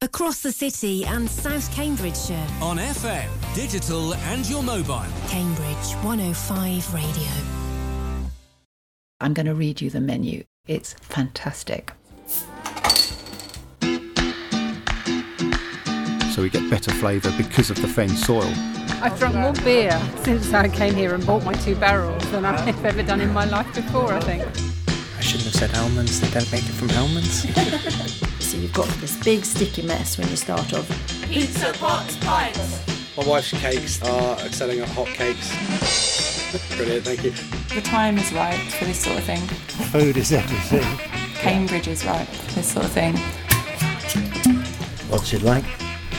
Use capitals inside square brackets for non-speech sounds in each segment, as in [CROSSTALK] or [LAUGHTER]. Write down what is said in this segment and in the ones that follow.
Across the city and South Cambridgeshire. On FM, digital and your mobile. Cambridge 105 Radio. I'm going to read you the menu. It's fantastic. So we get better flavour because of the fen soil. I've drunk more beer since I came here and bought my two barrels than I've ever done in my life before, I think. I shouldn't have said almonds, they don't make it from almonds. [LAUGHS] So you've got this big sticky mess when you start off. Pizza pots pints. My wife's cakes are excelling at hot cakes. [LAUGHS] Brilliant, thank you. The time is right for this sort of thing. Food is everything. Cambridge is right for this sort of thing. What's it like?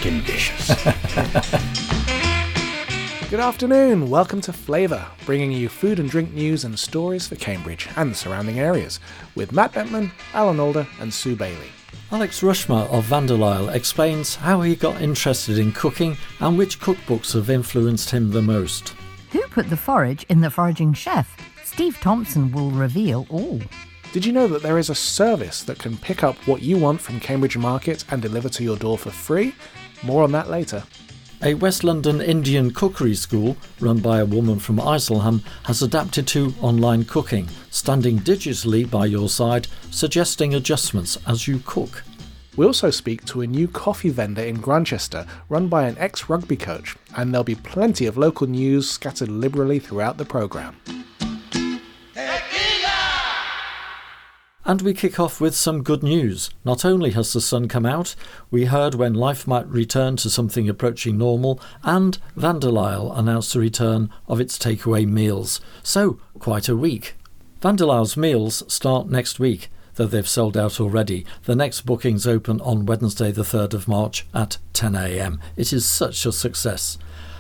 Delicious. [LAUGHS] Good afternoon. Welcome to Flavour, bringing you food and drink news and stories for Cambridge and the surrounding areas, with Matt Bentman, Alan Alder, and Sue Bailey. Alex Rushmer of Vanderlyle explains how he got interested in cooking and which cookbooks have influenced him the most. Who put the forage in the foraging chef? Steve Thompson will reveal all. Did you know that there is a service that can pick up what you want from Cambridge Market and deliver to your door for free? More on that later. A West London Indian cookery school, run by a woman from Isleham, has adapted to online cooking, standing digitally by your side, suggesting adjustments as you cook. We also speak to a new coffee vendor in Grantchester, run by an ex rugby coach, and there'll be plenty of local news scattered liberally throughout the programme. And we kick off with some good news. Not only has the sun come out, we heard when life might return to something approaching normal, and Vanderlyle announced the return of its takeaway meals. So, quite a week. Vanderlyle's meals start next week, though they've sold out already. The next bookings open on Wednesday, the 3rd of March at 10am. It is such a success.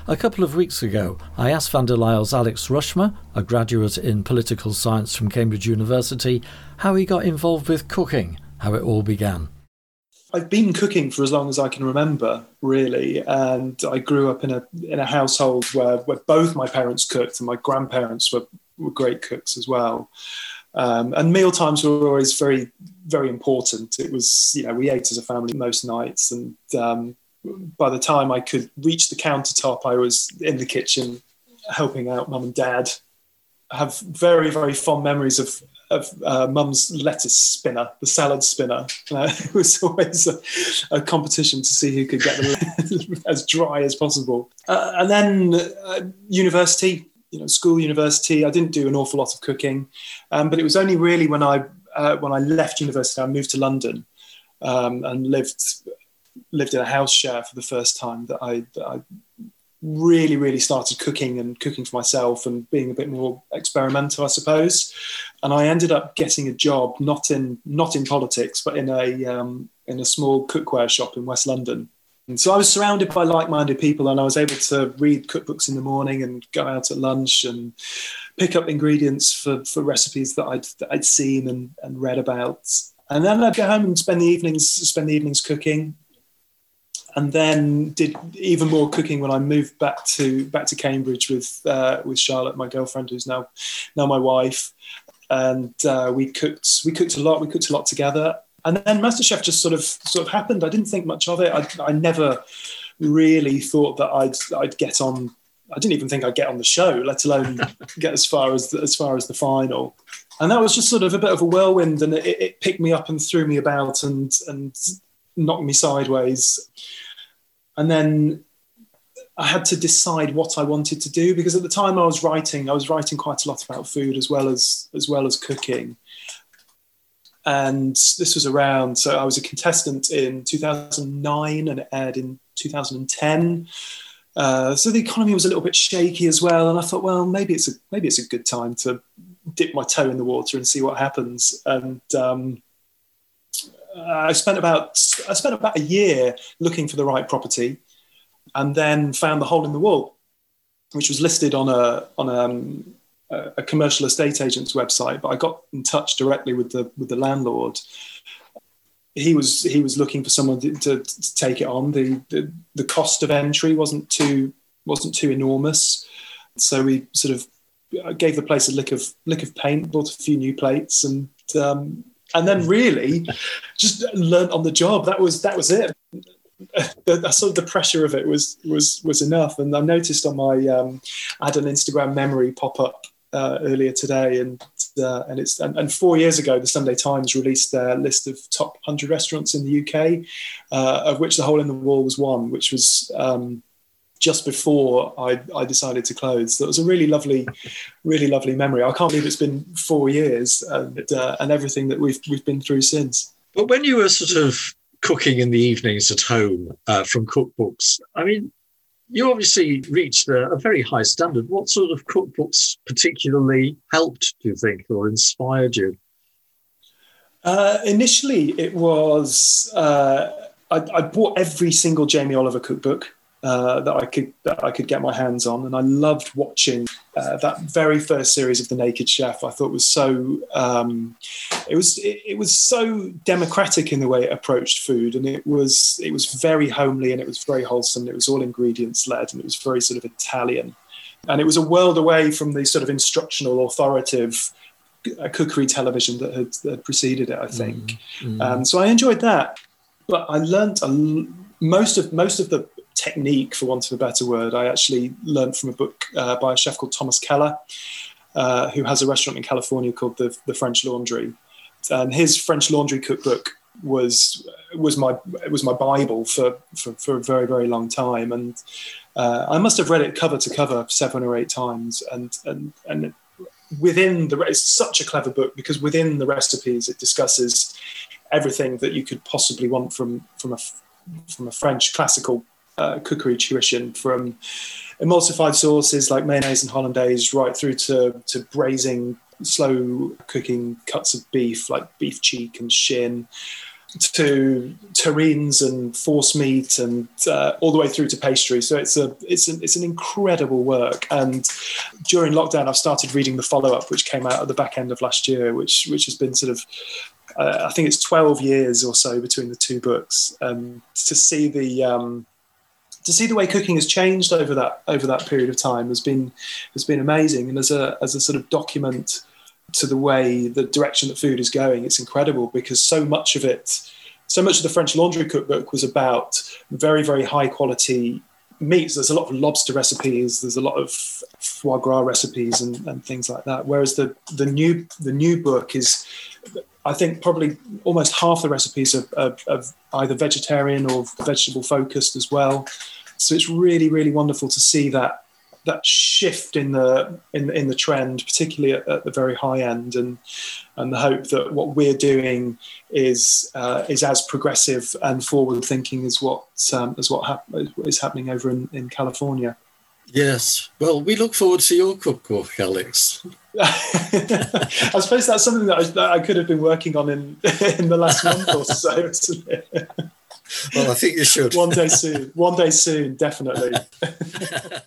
A couple of weeks ago, I asked Vanderlyle's Alex Rushmer, a graduate in political science from Cambridge University, how he got involved with cooking, how it all began. I've been cooking for as long as I can remember, really, and I grew up in a in a household where, where both my parents cooked and my grandparents were, were great cooks as well. Um, and meal times were always very, very important. It was, you know, we ate as a family most nights, and um, by the time I could reach the countertop, I was in the kitchen helping out mum and dad. I have very, very fond memories of of uh, mum's lettuce spinner, the salad spinner. [LAUGHS] Uh, it was always a, a, competition to see who could get them [LAUGHS] as dry as possible. Uh, and then uh, university, you know, school university. I didn't do an awful lot of cooking, um, but it was only really when I uh, when I left university, I moved to London um, and lived lived in a house share for the first time that I, that I really, really started cooking and cooking for myself and being a bit more experimental, I suppose. And I ended up getting a job not in not in politics, but in a um, in a small cookware shop in West London. And so I was surrounded by like-minded people, and I was able to read cookbooks in the morning and go out at lunch and pick up ingredients for, for recipes that I'd that I'd seen and, and read about. And then I'd go home and spend the evenings spend the evenings cooking and then did even more cooking when I moved back to back to Cambridge with uh, with Charlotte, my girlfriend, who's now now my wife, and uh, we cooked we cooked a lot. We cooked a lot together, and then MasterChef just sort of sort of happened. I didn't think much of it. I, I never really thought that I'd I'd get on. I didn't even think I'd get on the show, let alone [LAUGHS] get as far as the, as far as the final. And that was just sort of a bit of a whirlwind, and it, it picked me up and threw me about and and knocked me sideways. And then I had to decide what I wanted to do because at the time I was writing, I was writing quite a lot about food as well as as well as cooking. And this was around, so I was a contestant in 2009 and it aired in 2010. Uh, so the economy was a little bit shaky as well, and I thought, well, maybe it's a maybe it's a good time to dip my toe in the water and see what happens. And um, I spent about I spent about a year looking for the right property, and then found the hole in the wall, which was listed on a on um, a, a commercial estate agent's website. But I got in touch directly with the with the landlord. He was he was looking for someone to, to, to take it on. The, the the cost of entry wasn't too wasn't too enormous, so we sort of gave the place a lick of lick of paint, bought a few new plates, and um, and then really just learned on the job. That was that was it. The, sort of the pressure of it was was was enough. And I noticed on my um, I had an Instagram memory pop up uh, earlier today, and uh, and it's and, and, four years ago, the Sunday Times released their list of top hundred restaurants in the UK, uh, of which the Hole in the Wall was one, which was. Um, just before I, I decided to close. So it was a really lovely, really lovely memory. I can't believe it's been four years and, uh, and everything that we've we've been through since. But when you were sort of cooking in the evenings at home uh, from cookbooks, I mean, you obviously reached a, a, very high standard. What sort of cookbooks particularly helped, do you think, or inspired you? Uh, initially, it was uh, I, I, bought every single Jamie Oliver cookbook uh, that I could that I could get my hands on, and I loved watching uh, that very first series of The Naked Chef. I thought was so um, it was it, it, was so democratic in the way it approached food, and it was it was very homely and it was very wholesome. It was all ingredients led, and it was very sort of Italian, and it was a world away from the sort of instructional, authoritative uh, cookery television that had, that had preceded it. I think, mm, mm. Um, so I enjoyed that, but I learned a, most of most of the technique, for want of a better word, I actually learned from a book uh, by a chef called Thomas Keller, uh, who has a restaurant in California called the, the French Laundry. And his French Laundry cookbook was was my was my Bible for, for, for a very very long time, and uh, I must have read it cover to cover seven or eight times. And and and within the it's such a clever book because within the recipes it discusses everything that you could possibly want from from a from a French classical uh, cookery tuition from emulsified sauces like mayonnaise and hollandaise right through to, to braising slow cooking cuts of beef like beef cheek and shin to terrines and force meat and uh, all the way through to pastry. So it's a it's an it's an incredible work. And during lockdown, I've started reading the follow up, which came out at the back end of last year, which which has been sort of uh, I think it's twelve years or so between the two books. Um, to see the um, to see the way cooking has changed over that over that period of time has been has been amazing. And as a as a sort of document to the way the direction that food is going, it's incredible because so much of it, so much of the French Laundry cookbook was about very very high quality meats. There's a lot of lobster recipes. There's a lot of foie gras recipes and, and things like that. Whereas the the new the new book is I think probably almost half the recipes are, are, are, either vegetarian or vegetable focused as well. So it's really, really wonderful to see that that shift in the in, in the trend, particularly at, at the very high end, and and the hope that what we're doing is uh, is as progressive and forward thinking as what um, as what hap- is happening over in, in California. Yes. Well, we look forward to your cookbook, Alex. [LAUGHS] I suppose that's something that I, that I, could have been working on in [LAUGHS] in the last month or so. well, I think you should. One day soon. One day soon, definitely. [LAUGHS]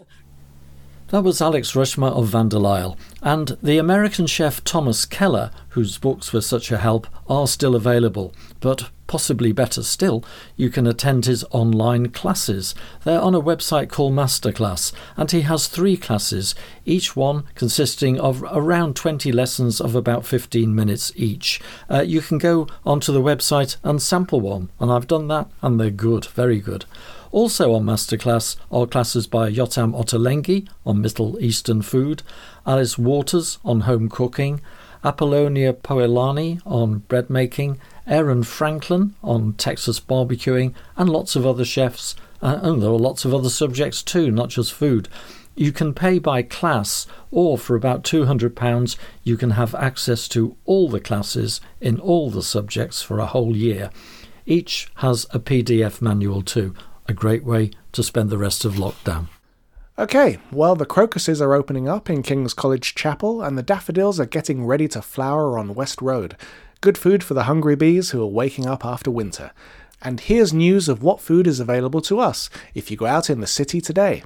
That was Alex Rushmer of Vanderlyle, and the American chef Thomas Keller, whose books were such a help, are still available. But possibly better still, you can attend his online classes. They're on a website called Masterclass, and he has three classes, each one consisting of around 20 lessons of about 15 minutes each. Uh, you can go onto the website and sample one, and I've done that, and they're good, very good. Also on Masterclass are classes by Yotam Ottolenghi on Middle Eastern food, Alice Waters on home cooking, Apollonia Poilâne on bread making, Aaron Franklin on Texas barbecuing, and lots of other chefs. Uh, and there are lots of other subjects too, not just food. You can pay by class, or for about £200, you can have access to all the classes in all the subjects for a whole year. Each has a PDF manual too a great way to spend the rest of lockdown. Okay, well, the crocuses are opening up in King's College Chapel, and the daffodils are getting ready to flower on West Road. Good food for the hungry bees who are waking up after winter. And here's news of what food is available to us if you go out in the city today.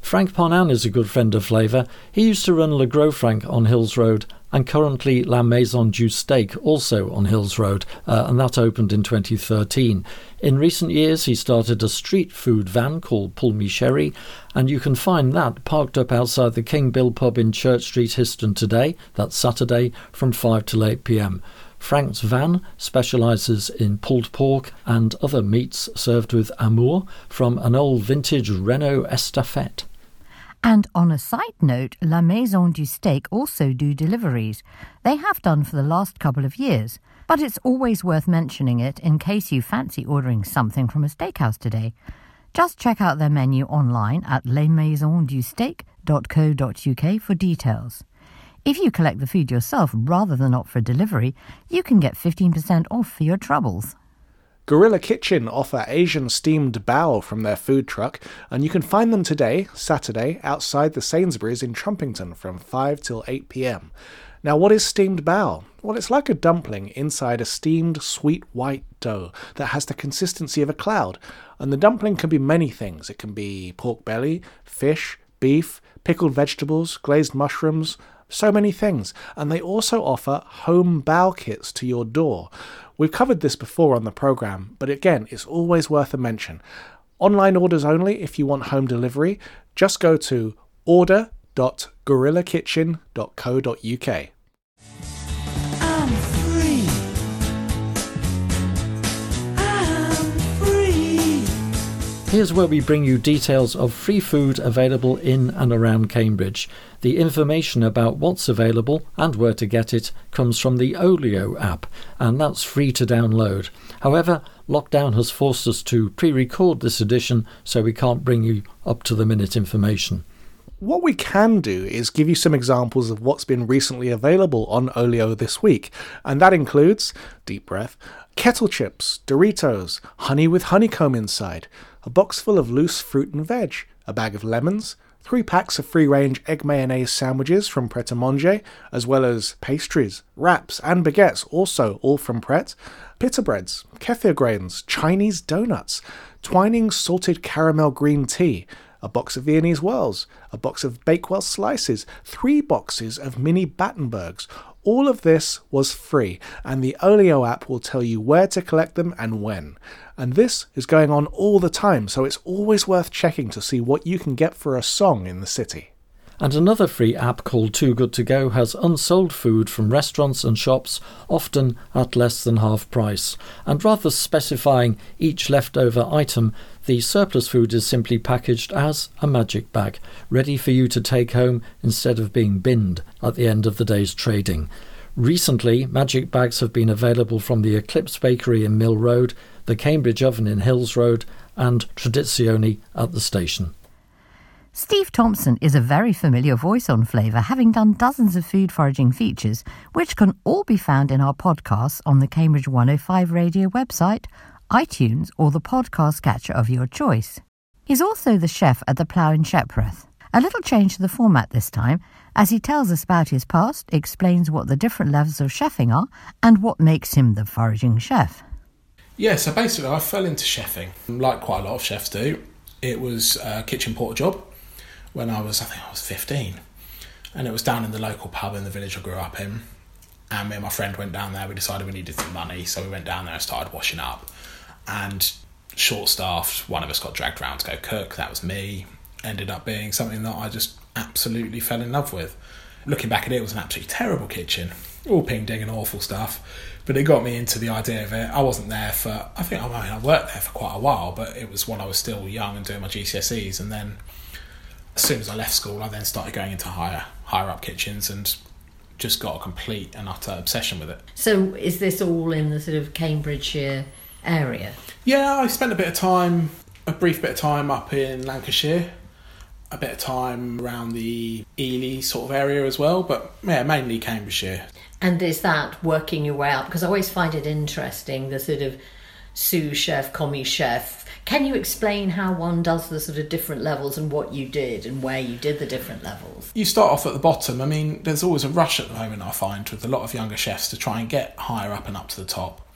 Frank Parnan is a good friend of Flavour. He used to run Le Gros Frank on Hills Road and currently La Maison du Steak, also on Hills Road, uh, and that opened in 2013. In recent years, he started a street food van called Pull Me Sherry, and you can find that parked up outside the King Bill pub in Church Street, Histon today, that's Saturday, from 5 till 8 pm. Frank's Van specialises in pulled pork and other meats served with amour from an old vintage Renault Estafette. And on a side note, La Maison du Steak also do deliveries. They have done for the last couple of years, but it's always worth mentioning it in case you fancy ordering something from a steakhouse today. Just check out their menu online at lesmaisonsdusteak.co.uk for details. If you collect the food yourself rather than opt for delivery, you can get 15% off for your troubles. Gorilla Kitchen offer Asian steamed bao from their food truck, and you can find them today, Saturday, outside the Sainsbury's in Trumpington from 5 till 8 pm. Now, what is steamed bao? Well, it's like a dumpling inside a steamed sweet white dough that has the consistency of a cloud. And the dumpling can be many things. It can be pork belly, fish, beef, pickled vegetables, glazed mushrooms, so many things. And they also offer home bao kits to your door. We've covered this before on the program, but again, it's always worth a mention. Online orders only if you want home delivery. Just go to order.gorillakitchen.co.uk. Here's where we bring you details of free food available in and around Cambridge. The information about what's available and where to get it comes from the Olio app, and that's free to download. However, lockdown has forced us to pre record this edition, so we can't bring you up to the minute information. What we can do is give you some examples of what's been recently available on Olio this week, and that includes, deep breath, kettle chips, Doritos, honey with honeycomb inside, a box full of loose fruit and veg, a bag of lemons, three packs of free range egg mayonnaise sandwiches from Pret a Manger, as well as pastries, wraps, and baguettes, also all from Pret, pita breads, kefir grains, Chinese donuts, Twining salted caramel green tea, a box of Viennese whirls, a box of Bakewell slices, three boxes of mini Battenbergs. All of this was free, and the Olio app will tell you where to collect them and when. And this is going on all the time, so it's always worth checking to see what you can get for a song in the city. And another free app called Too Good To Go has unsold food from restaurants and shops, often at less than half price. And rather specifying each leftover item, the surplus food is simply packaged as a magic bag, ready for you to take home instead of being binned at the end of the day's trading. Recently, magic bags have been available from the Eclipse Bakery in Mill Road, the Cambridge Oven in Hills Road, and Tradizione at the station. Steve Thompson is a very familiar voice on Flavour, having done dozens of food foraging features, which can all be found in our podcasts on the Cambridge 105 radio website, iTunes, or the podcast catcher of your choice. He's also the chef at the Plough in Shepreth. A little change to the format this time, as he tells us about his past, explains what the different levels of chefing are, and what makes him the foraging chef. Yeah, so basically, I fell into chefing, like quite a lot of chefs do. It was a kitchen porter job when I was, I think I was 15. And it was down in the local pub in the village I grew up in. And me and my friend went down there. We decided we needed some money, so we went down there and started washing up. And short staffed, one of us got dragged around to go cook. That was me. Ended up being something that I just absolutely fell in love with. Looking back at it, it was an absolutely terrible kitchen. All ping ding and awful stuff. But it got me into the idea of it. I wasn't there for, I think I, mean, I worked there for quite a while, but it was when I was still young and doing my GCSEs. And then as soon as I left school, I then started going into higher higher up kitchens and just got a complete and utter obsession with it. So, is this all in the sort of Cambridgeshire area? Yeah, I spent a bit of time, a brief bit of time up in Lancashire, a bit of time around the Ely sort of area as well, but yeah, mainly Cambridgeshire. And is that working your way up? Because I always find it interesting the sort of sous chef, commis chef. Can you explain how one does the sort of different levels and what you did and where you did the different levels? You start off at the bottom. I mean, there's always a rush at the moment, I find, with a lot of younger chefs to try and get higher up and up to the top.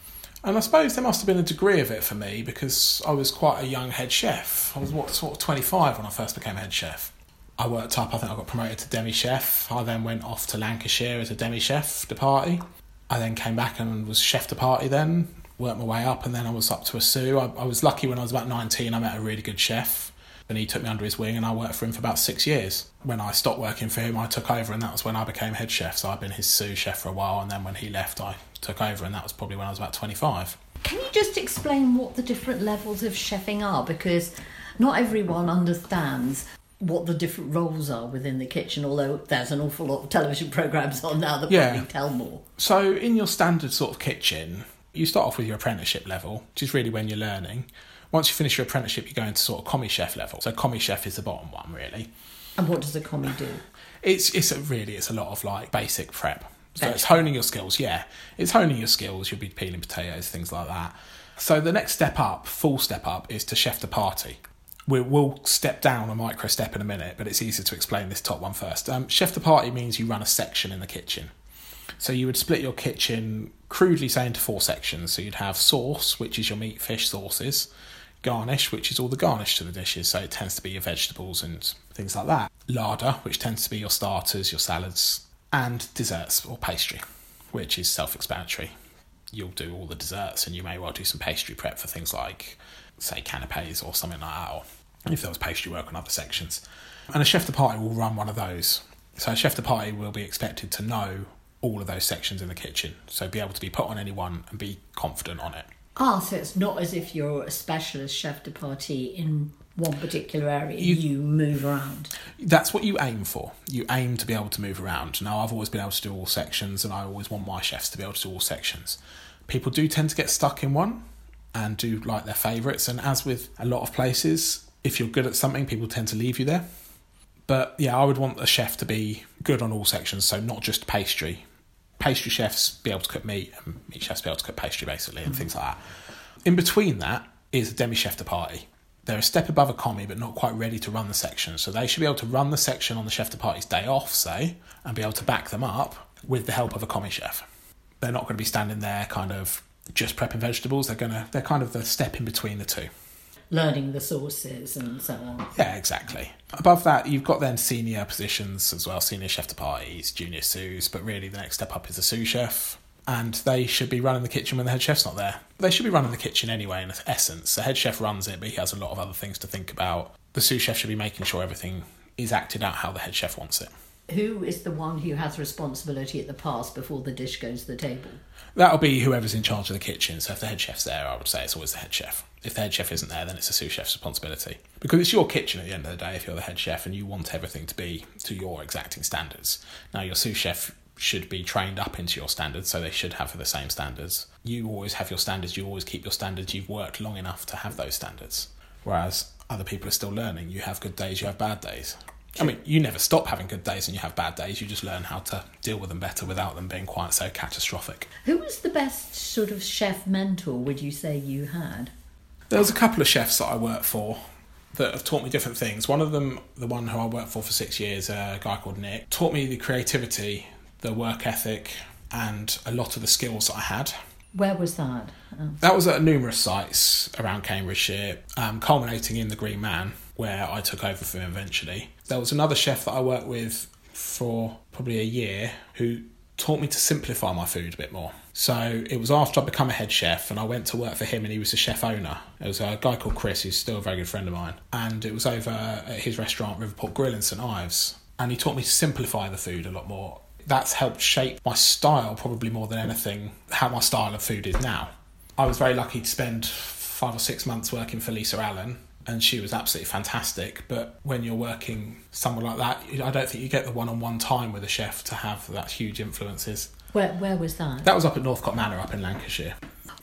And I suppose there must have been a degree of it for me because I was quite a young head chef. I was what sort of 25 when I first became head chef. I worked up, I think I got promoted to demi chef. I then went off to Lancashire as a demi chef de partie. I then came back and was chef de partie then, worked my way up, and then I was up to a sous. I, I was lucky when I was about 19, I met a really good chef. And he took me under his wing, and I worked for him for about six years. When I stopped working for him, I took over, and that was when I became head chef. So I've been his sous chef for a while, and then when he left, I took over, and that was probably when I was about 25. Can you just explain what the different levels of chefing are? Because not everyone understands what the different roles are within the kitchen, although there's an awful lot of television [LAUGHS] programmes on now that Yeah. probably tell more. So, in your standard sort of kitchen, you start off with your apprenticeship level, which is really when you're learning. Once you finish your apprenticeship, you go into sort of commis chef level. So, commis chef is the bottom one, really. And what does a commie do? It's it's a, really it's a lot of like basic prep. So Veg it's honing your skills. Yeah, it's honing your skills. You'll be peeling potatoes, things like that. So the next step up, full step up, is to chef de partie. We, we'll step down a micro step in a minute, but it's easier to explain this top one first. Um, chef de partie means you run a section in the kitchen. So you would split your kitchen crudely say into four sections. So you'd have sauce, which is your meat, fish sauces, garnish, which is all the garnish to the dishes. So it tends to be your vegetables and things like that. Larder, which tends to be your starters, your salads, and desserts or pastry, which is self-explanatory. You'll do all the desserts, and you may well do some pastry prep for things like, say, canapes or something like that, or if there was pastry work on other sections. And a chef de partie will run one of those. So a chef de partie will be expected to know all of those sections in the kitchen, so be able to be put on any one and be confident on it. Ah, so it's not as if you're a specialist chef de partie in one particular area. You, move around. That's what you aim for. You aim to be able to move around. Now, I've always been able to do all sections, and I always want my chefs to be able to do all sections. People do tend to get stuck in one and do like their favourites, and as with a lot of places, if you're good at something, people tend to leave you there. But yeah, I would want a chef to be good on all sections, so not just pastry. Pastry chefs be able to cook meat, and meat chefs be able to cook pastry, basically, and things like that. In between that is a demi chef de partie. They're a step above a commie, but not quite ready to run the section. So they should be able to run the section on the chef de partie's day off, say, and be able to back them up with the help of a commie chef. They're not going to be standing there, kind of just prepping vegetables. They're gonna, they're kind of the step in between the two. Learning the sauces and so on. Yeah, exactly. Above that, you've got then senior positions as well, senior chef de parties, junior sous, but really the next step up is a sous chef. And they should be running the kitchen when the head chef's not there. They should be running the kitchen anyway, in essence. The head chef runs it, but he has a lot of other things to think about. The sous chef should be making sure everything is acted out how the head chef wants it. Who is the one who has responsibility at the pass before the dish goes to the table? That'll be whoever's in charge of the kitchen. So if the head chef's there, I would say it's always the head chef. If the head chef isn't there, then it's the sous chef's responsibility. Because it's your kitchen at the end of the day if you're the head chef and you want everything to be to your exacting standards. Now, your sous chef should be trained up into your standards, so they should have the same standards. You always have your standards, you always keep your standards, you've worked long enough to have those standards. Whereas other people are still learning. You have good days, you have bad days. I mean, you never stop having good days and you have bad days. You just learn how to deal with them better without them being quite so catastrophic. Who was the best sort of chef mentor would you say you had? There was a couple of chefs that I worked for that have taught me different things. One of them, the one who I worked for for six years, a guy called Nick, taught me the creativity, the work ethic, and a lot of the skills that I had. Where was that? Oh. That was at numerous sites around Cambridgeshire, um, culminating in the Green Man, where I took over for him eventually. There was another chef that I worked with for probably a year who taught me to simplify my food a bit more. So it was after I become a head chef and I went to work for him and he was the chef owner. It was a guy called Chris who's still a very good friend of mine. And it was over at his restaurant Riverport Grill in St Ives. And he taught me to simplify the food a lot more. That's helped shape my style probably more than anything, how my style of food is now. I was very lucky to spend five or six months working for Lisa Allen and she was absolutely fantastic. But when you're working somewhere like that, I don't think you get the one-on-one time with a chef to have that huge influences. Where, where was that? That was up at Northcote Manor up in Lancashire.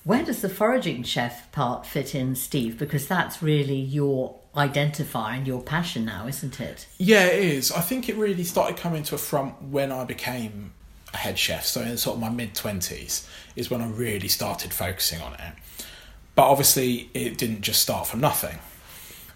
Where does the foraging chef part fit in, Steve? Because that's really your identifying your passion now, isn't it? Yeah, it is. I think it really started coming to a front when I became a head chef. So in sort of my mid twenties is when I really started focusing on it. But obviously, it didn't just start from nothing.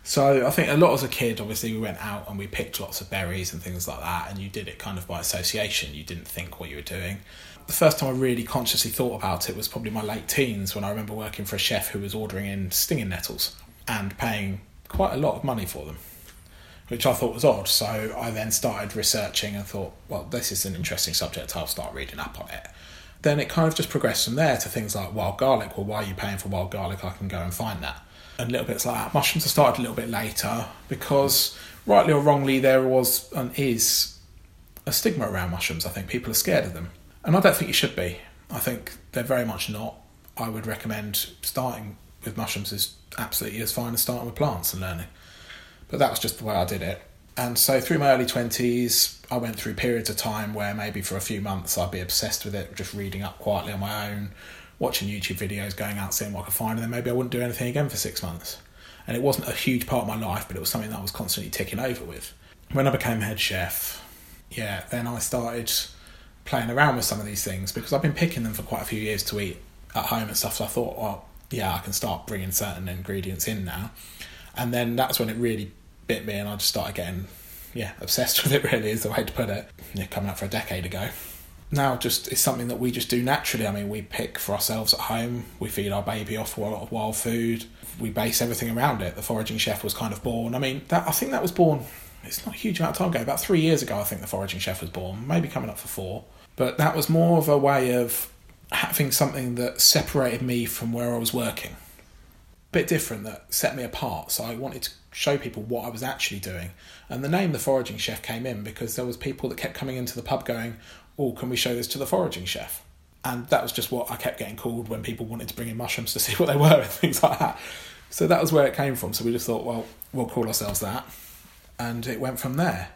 So I think a lot as a kid, obviously, we went out and we picked lots of berries and things like that, and you did it kind of by association. You didn't think what you were doing. The first time I really consciously thought about it was probably my late teens when I remember working for a chef who was ordering in stinging nettles and paying quite a lot of money for them, which I thought was odd. So I then started researching and thought, well, this is an interesting subject, I'll start reading up on it. Then it kind of just progressed from there to things like wild garlic. Well, why are you paying for wild garlic? I can go and find that. And little bits like that. Mushrooms have started a little bit later because, rightly or wrongly, there was and is a stigma around mushrooms. I think people are scared of them. And I don't think you should be. I think they're very much not. I would recommend starting with mushrooms is absolutely as fine as starting with plants and learning. But that was just the way I did it. And so through my early 20s, I went through periods of time where maybe for a few months I'd be obsessed with it, just reading up quietly on my own, watching YouTube videos, going out, seeing what I could find, and then maybe I wouldn't do anything again for six months. And it wasn't a huge part of my life, but it was something that I was constantly ticking over with. When I became head chef, yeah, then I started playing around with some of these things because I've been picking them for quite a few years to eat at home and stuff. So I thought, well, yeah, I can start bringing certain ingredients in now. And then that's when it really bit me, and I just started getting, yeah, obsessed [LAUGHS] with it. Really is the way to put it. Yeah, coming up for a decade ago. Now, just it's something that we just do naturally. I mean, we pick for ourselves at home. We feed our baby off a lot of wild food. We base everything around it. The foraging chef was kind of born. I mean, that I think that was born. It's not a huge amount of time ago. About three years ago, I think the foraging chef was born. Maybe coming up for four. But that was more of a way of having something that separated me from where I was working. A Bit different that set me apart. So I wanted to show people what I was actually doing. And the name the foraging chef came in because there was people that kept coming into the pub going, "Oh, can we show this to the foraging chef?" And that was just what I kept getting called when people wanted to bring in mushrooms to see what they were [LAUGHS] and things like that. So that was where it came from. So we just thought, well, we'll call ourselves that, and it went from there.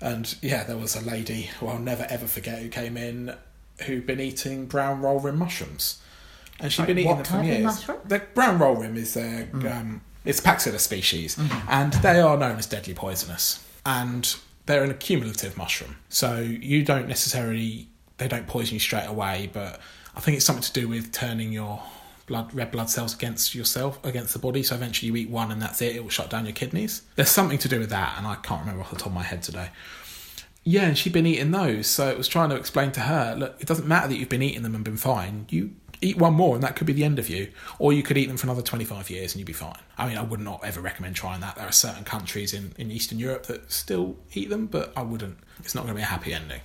And yeah, there was a lady who I'll never ever forget who came in who'd been eating brown roll rim mushrooms. And she'd Sorry, been eating what them for years. The brown roll rim is a, um, it's a Paxillus species, and they are known as deadly poisonous. And they're an accumulative mushroom, so you don't necessarily they don't poison you straight away. But I think it's something to do with turning your blood red blood cells against yourself against the body. So eventually you eat one, and that's it. It will shut down your kidneys. There's something to do with that, and I can't remember off the top of my head today. Yeah, and she'd been eating those, so it was trying to explain to her, look, it doesn't matter that you've been eating them and been fine. You eat one more, and that could be the end of you, or you could eat them for another twenty five years and you'd be fine. I mean, I would not ever recommend trying that. There are certain countries in in Eastern Europe that still eat them, but I wouldn't. It's not going to be a happy ending.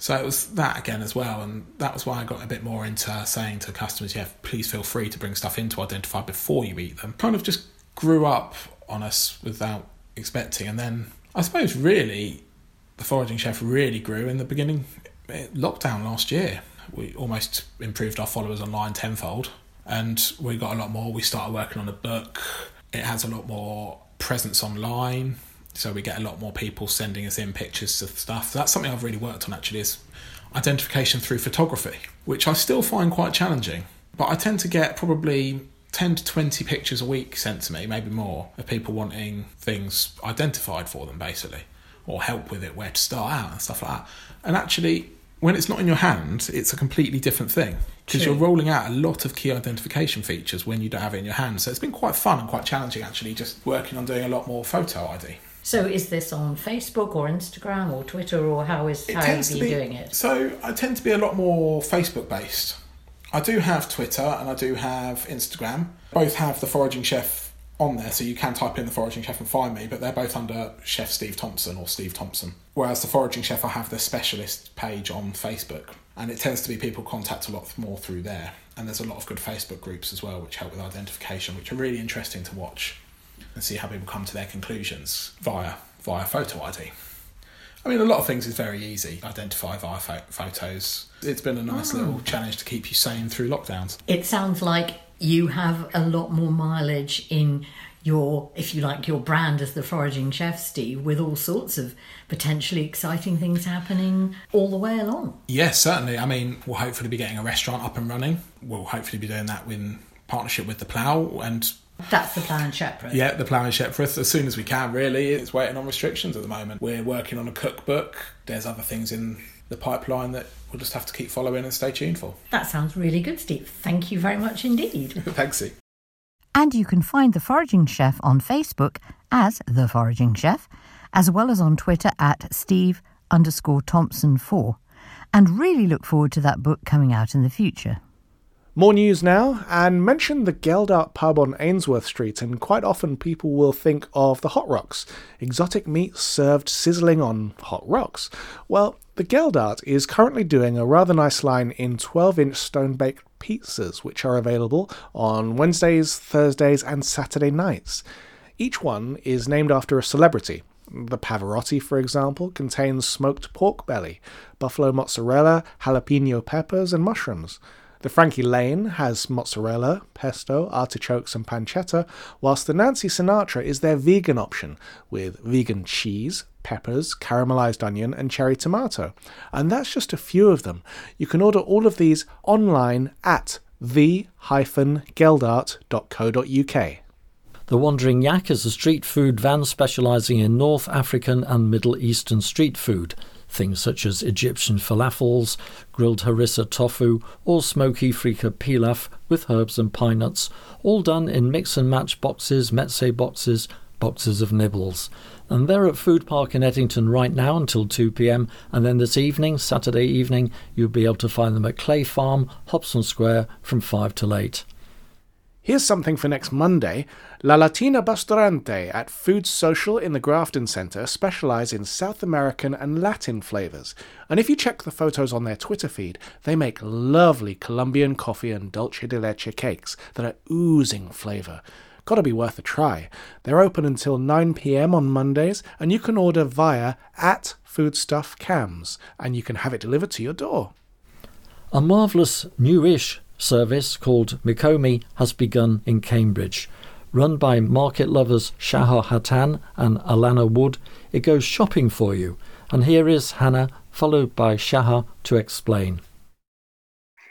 So it was that again as well, and that was why I got a bit more into saying to customers, yeah, please feel free to bring stuff in to identify before you eat them. Kind of just grew up on us without expecting, and then I suppose really the foraging chef really grew in the beginning eh, lockdown last year. We almost improved our followers online tenfold, and we got a lot more. We started working on a book. It has a lot more presence online, so we get a lot more people sending us in pictures of stuff. That's something I've really worked on actually is identification through photography, which I still find quite challenging. But I tend to get probably 10 to 20 pictures a week sent to me, maybe more, of people wanting things identified for them, basically, or help with it, where to start out, and stuff like that. And actually, when it's not in your hand, it's a completely different thing because you're rolling out a lot of key identification features when you don't have it in your hand. So it's been quite fun and quite challenging, actually, just working on doing a lot more photo ID. So is this on Facebook or Instagram or Twitter or how is how are you be doing it? So I tend to be a lot more Facebook based. I do have Twitter and I do have Instagram. Both have the Foraging Chef on there, so you can type in the Foraging Chef and find me. But they're both under Chef Steve Thompson or Steve Thompson. Whereas the Foraging Chef, I have the specialist page on Facebook, and it tends to be people contact a lot more through there. And there's a lot of good Facebook groups as well, which help with identification, which are really interesting to watch and see how people come to their conclusions via via photo ID. I mean, a lot of things is very easy. Identify via pho- photos. It's been a nice Oh. little challenge to keep you sane through lockdowns. It sounds like you have a lot more mileage in your, if you like, your brand as the foraging chef, Steve, with all sorts of potentially exciting things happening all the way along. Yes, certainly. I mean, we'll hopefully be getting a restaurant up and running. We'll hopefully be doing that in partnership with the Plough and That's the plan, in Shepreth. yeah, the Plough and Shepreth as soon as we can. Really, it's waiting on restrictions at the moment. We're working on a cookbook. There's other things in the pipeline that we'll just have to keep following and stay tuned for. That sounds really good, Steve. Thank you very much indeed. [LAUGHS] Thanks. Sue. And you can find The Foraging Chef on Facebook as The Foraging Chef, as well as on Twitter at Steve underscore Thompson 4. And really look forward to that book coming out in the future. More news now, and mention the Geldart pub on Ainsworth Street, and quite often people will think of the Hot Rocks, exotic meats served sizzling on hot rocks. Well, the Geldart is currently doing a rather nice line in 12 inch stone baked pizzas, which are available on Wednesdays, Thursdays, and Saturday nights. Each one is named after a celebrity, The Pavarotti, for example, contains smoked pork belly, buffalo mozzarella, jalapeno peppers, and mushrooms. The Frankie Laine has mozzarella, pesto, artichokes, and pancetta, whilst the Nancy Sinatra is their vegan option, with vegan cheese, peppers, caramelized onion, and cherry tomato. And that's just a few of them. You can order all of these online at the-geldart.co.uk. The Wandering Yak is a street food van specialising in North African and Middle Eastern street food. Things such as Egyptian falafels, grilled harissa tofu, or smoky freekeh pilaf with herbs and pine nuts, all done in mix and match boxes, meze boxes, boxes of nibbles. And they're at Food Park in Ettington right now until 2 pm. And then this evening, Saturday evening, you'll be able to find them at Clay Farm, Hobson Square from 5 till 8. Here's something for next Monday. La Latina Bustaurante at Food Social in the Grafton Centre specialise in South American and Latin flavours. And if you check the photos on their Twitter feed, they make lovely Colombian coffee and dulce de leche cakes that are oozing flavour. Gotta be worth a try. They're open until 9 pm on Mondays, and you can order via at Foodstuff Cams, and you can have it delivered to your door. A marvellous newish service called Mecommi has begun in Cambridge. Run by market lovers Shahar Hatan and Alana Wood, it goes shopping for you. And here is Hannah, followed by Shahar, to explain.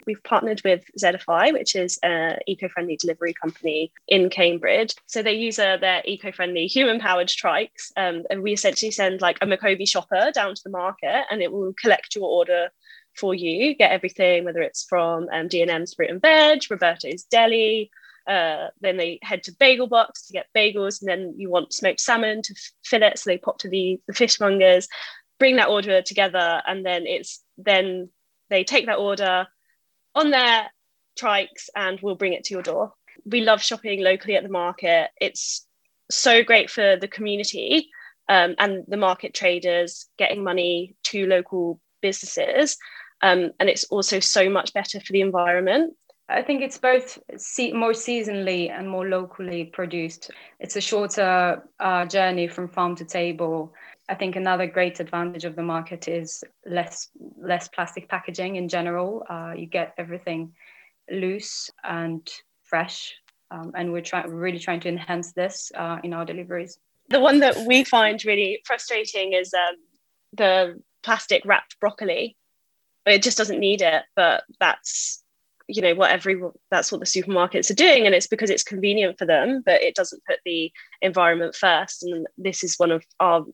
We've partnered with Zedify, which is an eco-friendly delivery company in Cambridge. So they use uh, their eco-friendly [LAUGHS] human-powered trikes, um, and we essentially send like a Mecommi shopper down to the market, and it will collect your order for you, get everything, whether it's from um, D&M's Fruit and Veg, Roberto's Deli, uh, then they head to Bagel Box to get bagels, and then you want smoked salmon to fill it, so they pop to the, the fishmongers, bring that order together, and then it's then they take that order on their trikes and we'll bring it to your door. We love shopping locally at the market. It's so great for the community um, and the market traders getting money to local businesses. Um, and it's also so much better for the environment. I think it's both se- more seasonally and more locally produced. It's a shorter uh, journey from farm to table. I think another great advantage of the market is less less plastic packaging in general. Uh, you get everything loose and fresh, um, and we're trying really trying to enhance this uh, in our deliveries. The one that we find really frustrating is um, the plastic wrapped broccoli. It just doesn't need it, but that's you know what every that's what the supermarkets are doing and it's because it's convenient for them but it doesn't put the environment first. And this is one of our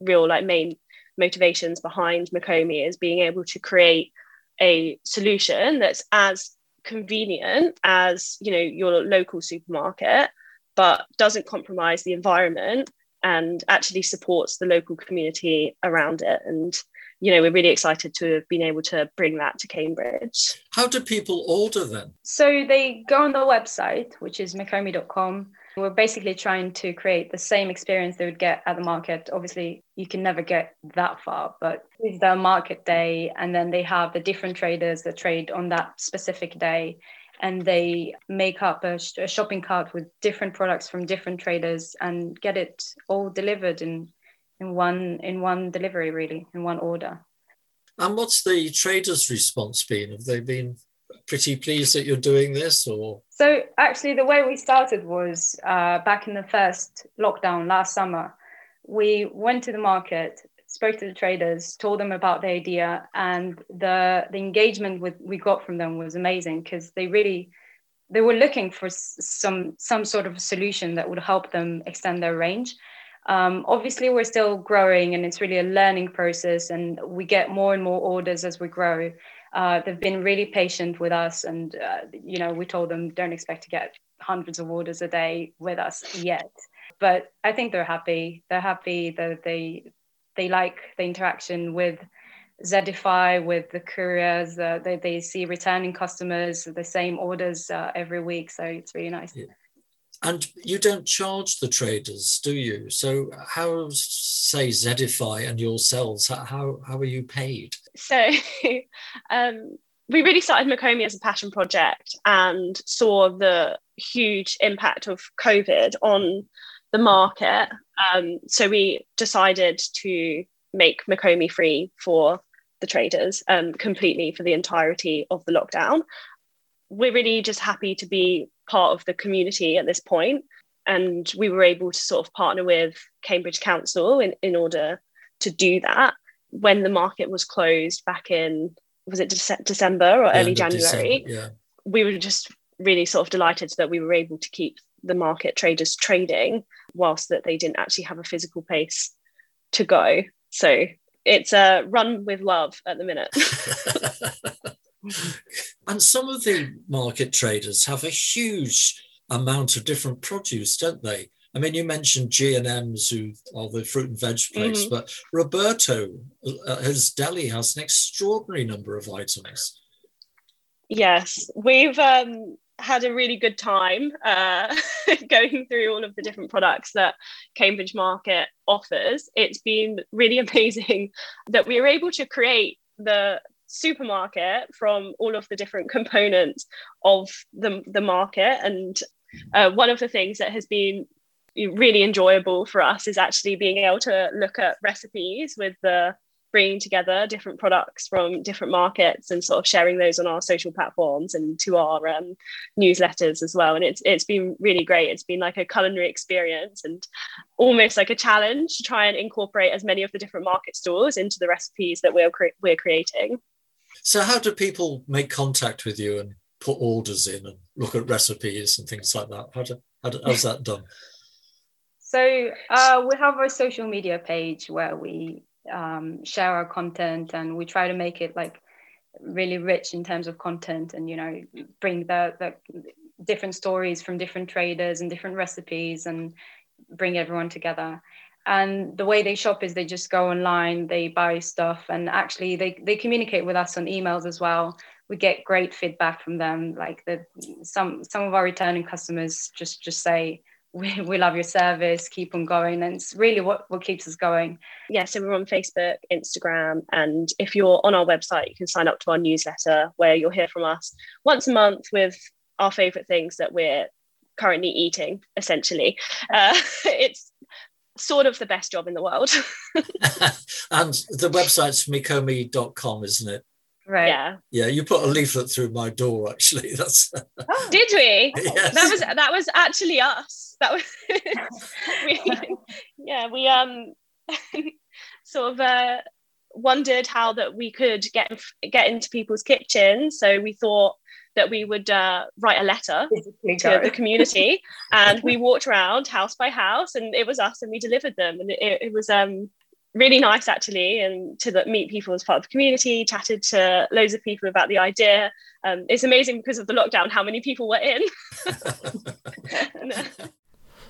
real like main motivations behind Mecommi is being able to create a solution that's as convenient as you know your local supermarket but doesn't compromise the environment and actually supports the local community around it. And you know, we're really excited to have been able to bring that to Cambridge. How do people order then? So they go on the website, which is mecommi.com. We're basically trying to create the same experience they would get at the market. Obviously, you can never get that far, but it's their market day, and then they have the different traders that trade on that specific day and they make up a, a, shopping cart with different products from different traders and get it all delivered in in one in one delivery really in one order. And what's the traders response been? Have they been pretty pleased that you're doing this or? So actually the way we started was uh, back in the first lockdown last summer we went to the market spoke to the traders told them about the idea and the the engagement with we got from them was amazing because they really they were looking for some some sort of solution that would help them extend their range um, obviously, we're still growing and it's really a learning process, and we get more and more orders as we grow. Uh, they've been really patient with us, and uh, you know, we told them don't expect to get hundreds of orders a day with us yet. But I think they're happy. They're happy that they they like the interaction with Zedify, with the couriers. Uh, they, they see returning customers, the same orders uh, every week. So it's really nice. And you don't charge the traders, do you? So how, say, Zedify and yourselves, how, how are you paid? So [LAUGHS] um, we really started Mecommi as a passion project and saw the huge impact of COVID on the market Um, so we decided to make Mecommi free for the traders um, completely for the entirety of the lockdown. We're really just happy to be part of the community at this point, and we were able to sort of partner with Cambridge Council in, in order to do that when the market was closed back in was it Dece- December or Yeah, early January? December, yeah. We were just really sort of delighted that we were able to keep the market traders trading whilst that they didn't actually have a physical place to go. So it's a run with love at the minute. [LAUGHS] [LAUGHS] And some of the market traders have a huge amount of different produce, don't they? I mean, you mentioned G and M's, who are the fruit and veg place, Mhm. but Roberto, uh, his deli has an extraordinary number of items. yes, we've um, had a really good time uh, [LAUGHS] going through all of the different products that Cambridge Market offers. It's been really [LAUGHS] amazing that we were able to create the supermarket from all of the different components of the, the market. And uh, one of the things that has been really enjoyable for us is actually being able to look at recipes with the bringing together different products from different markets and sort of sharing those on our social platforms and to our um, newsletters as well. And it's it's been really great. It's been like a culinary experience and almost like a challenge to try and incorporate as many of the different market stores into the recipes that we're cre- we're creating. So, how do people make contact with you and put orders in and look at recipes and things like that? How do, how do, how's that done? [LAUGHS] So uh, we have our social media page where we um, share our content and we try to make it like really rich in terms of content and you know bring the, the different stories from different traders and different recipes and bring everyone together and the way they shop is they just go online they buy stuff and actually they, they communicate with us on emails as well. We get great feedback from them like the some some of our returning customers just just say [LAUGHS] we, we love your service keep on going. And it's really what what keeps us going. Yeah, so we're on Facebook, Instagram, and if you're on our website, you can sign up to our newsletter where you'll hear from us once a month with our favorite things that we're currently eating, essentially. Uh, [LAUGHS] it's sort of the best job in the world. [LAUGHS] And the website's mecommi.com, isn't it? right yeah. Yeah, you put a leaflet through my door, actually. [LAUGHS] That's Did we? Yes. That was that was actually us. That was [LAUGHS] we, yeah, we um sort of uh wondered how that we could get get into people's kitchens. So we thought that we would uh, write a letter Physically to go. the community [LAUGHS] and we walked around house by house and it was us and we delivered them and it, it was um really nice actually and to the, meet people as part of the community chatted to loads of people about the idea um, it's amazing because of the lockdown how many people were in And, [LAUGHS] uh,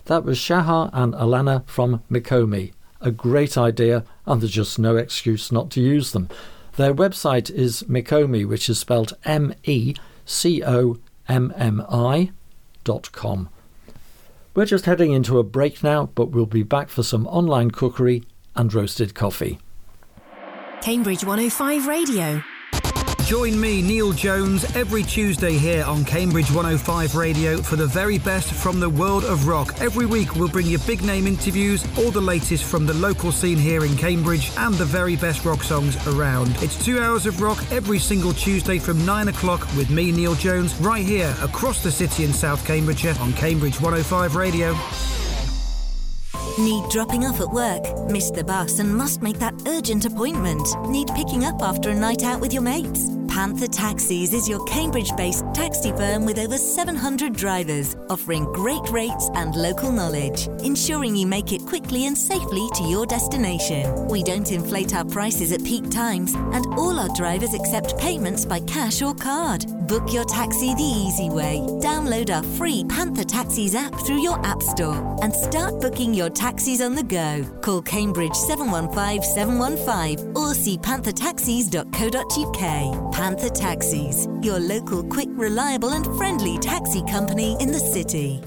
That was Shahar and Alana from Mecommi. A great idea, and there's just no excuse not to use them. Their website is Mecommi, which is spelled M E C O M M I dot com. We're just heading into a break now, but we'll be back for some online cookery and roasted coffee. Cambridge 105 Radio. Join me, Neil Jones, every Tuesday here on Cambridge 105 Radio for the very best from the world of rock. Every week we'll bring you big name interviews, all the latest from the local scene here in Cambridge, and the very best rock songs around. It's two hours of rock every single Tuesday from 9 o'clock with me, Neil Jones, right here across the city in South Cambridgeshire on Cambridge 105 Radio. Need dropping off at work? Missed the bus and must make that urgent appointment? Need picking up after a night out with your mates? Panther Taxis is your Cambridge based taxi firm with over 700 drivers, offering great rates and local knowledge, ensuring you make it quickly and safely to your destination. We don't inflate our prices at peak times, and all our drivers accept payments by cash or card. Book your taxi the easy way. Download our free Panther Taxis app through your App Store and start booking your taxis on the go. Call Cambridge 715 715 or see panthertaxis.co.uk. Panther Taxis, your local, quick, reliable, and friendly taxi company in the city.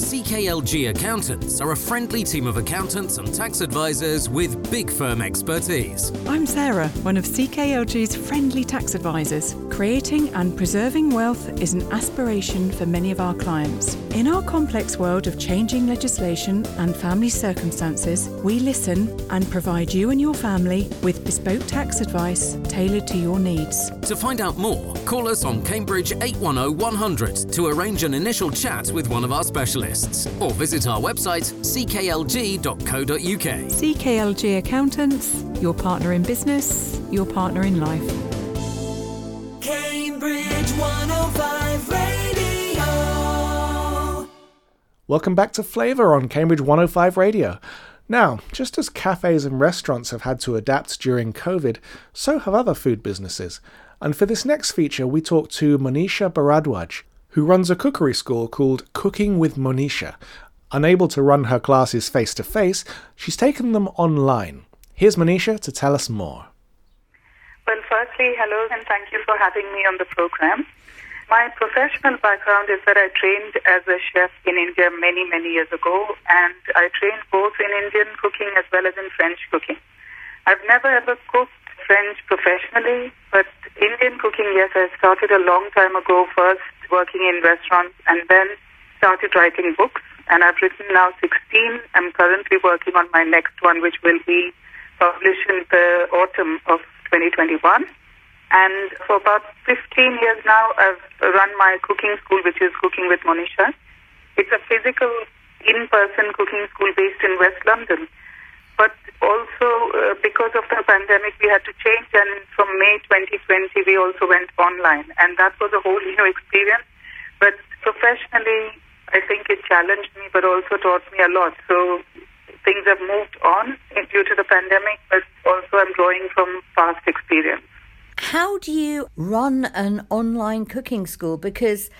CKLG Accountants are a friendly team of accountants and tax advisors with big firm expertise. I'm Sarah, one of CKLG's friendly tax advisors. Creating and preserving wealth is an aspiration for many of our clients. In our complex world of changing legislation and family circumstances, we listen and provide you and your family with bespoke tax advice tailored to your needs. To find out more, call us on Cambridge 810 100 to arrange an initial chat with one of our specialists or visit our website cklg.co.uk. CKLG Accountants, your partner in business, your partner in life. Cambridge 105 Radio. Welcome back to Flavour on Cambridge 105 Radio. Now, just as cafes and restaurants have had to adapt during COVID, so have other food businesses. And for this next feature, we talk to Monisha Bharadwaj, who runs a cookery school called Cooking with Monisha. Unable to run her classes face to face, she's taken them online. Here's Monisha to tell us more. Well, firstly, hello and thank you for having me on the program. My professional background is that I trained as a chef in India many, many years ago, and I trained both in Indian cooking as well as in French cooking. I've never ever cooked French professionally, but Indian cooking, yes, I started a long time ago, first working in restaurants and then started writing books. And I've written now 16. I'm currently working on my next one, which will be published in the autumn of 2021. And for about 15 years now, I've run my cooking school, which is Cooking with Monisha. It's a physical, in-person cooking school based in West London. But also, uh, because of the pandemic, we had to change. And from May 2020, we also went online. And that was a whole new experience. But professionally, I think it challenged me, but also taught me a lot. So things have moved on due to the pandemic, but also I'm drawing from past experience. How do you run an online cooking school? Because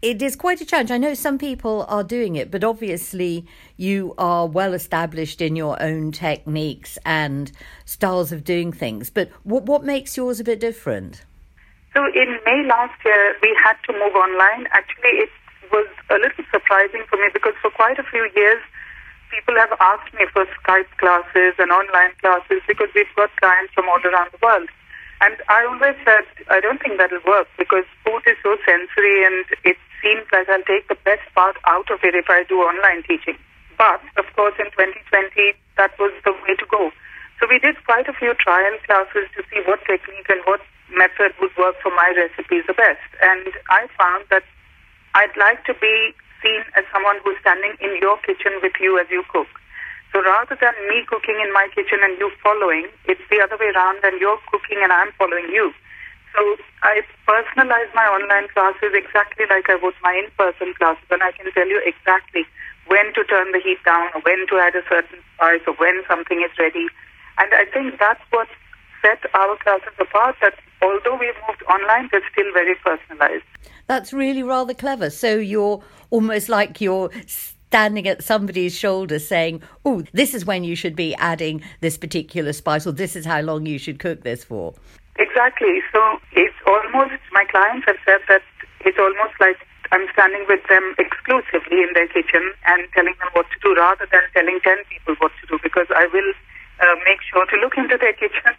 it is quite a challenge. I know some people are doing it, but obviously you are well established in your own techniques and styles of doing things. But what what makes yours a bit different? So in May last year, we had to move online. Actually, it was a little surprising for me because for quite a few years, people have asked me for Skype classes and online classes because we've got clients from all around the world. And I always said, I don't think that'll work because food is so sensory and it seems like I'll take the best part out of it if I do online teaching. But, of course, in 2020, that was the way to go. So we did quite a few trial classes to see what technique and what method would work for my recipes the best. And I found that I'd like to be seen as someone who's standing in your kitchen with you as you cook. So rather than me cooking in my kitchen and you following, it's the other way around and you're cooking and I'm following you. So I personalize my online classes exactly like I would my in-person classes and I can tell you exactly when to turn the heat down or when to add a certain spice or when something is ready. And I think that's what set our classes apart that although we've moved online, they're still very personalized. That's really rather clever. So you're almost like you're standing at somebody's shoulder saying, Oh, this is when you should be adding this particular spice, or this is how long you should cook this for. Exactly. So it's almost, my clients have said that it's almost like I'm standing with them exclusively in their kitchen and telling them what to do rather than telling 10 people what to do because I will uh, make sure to look into their [LAUGHS] kitchens.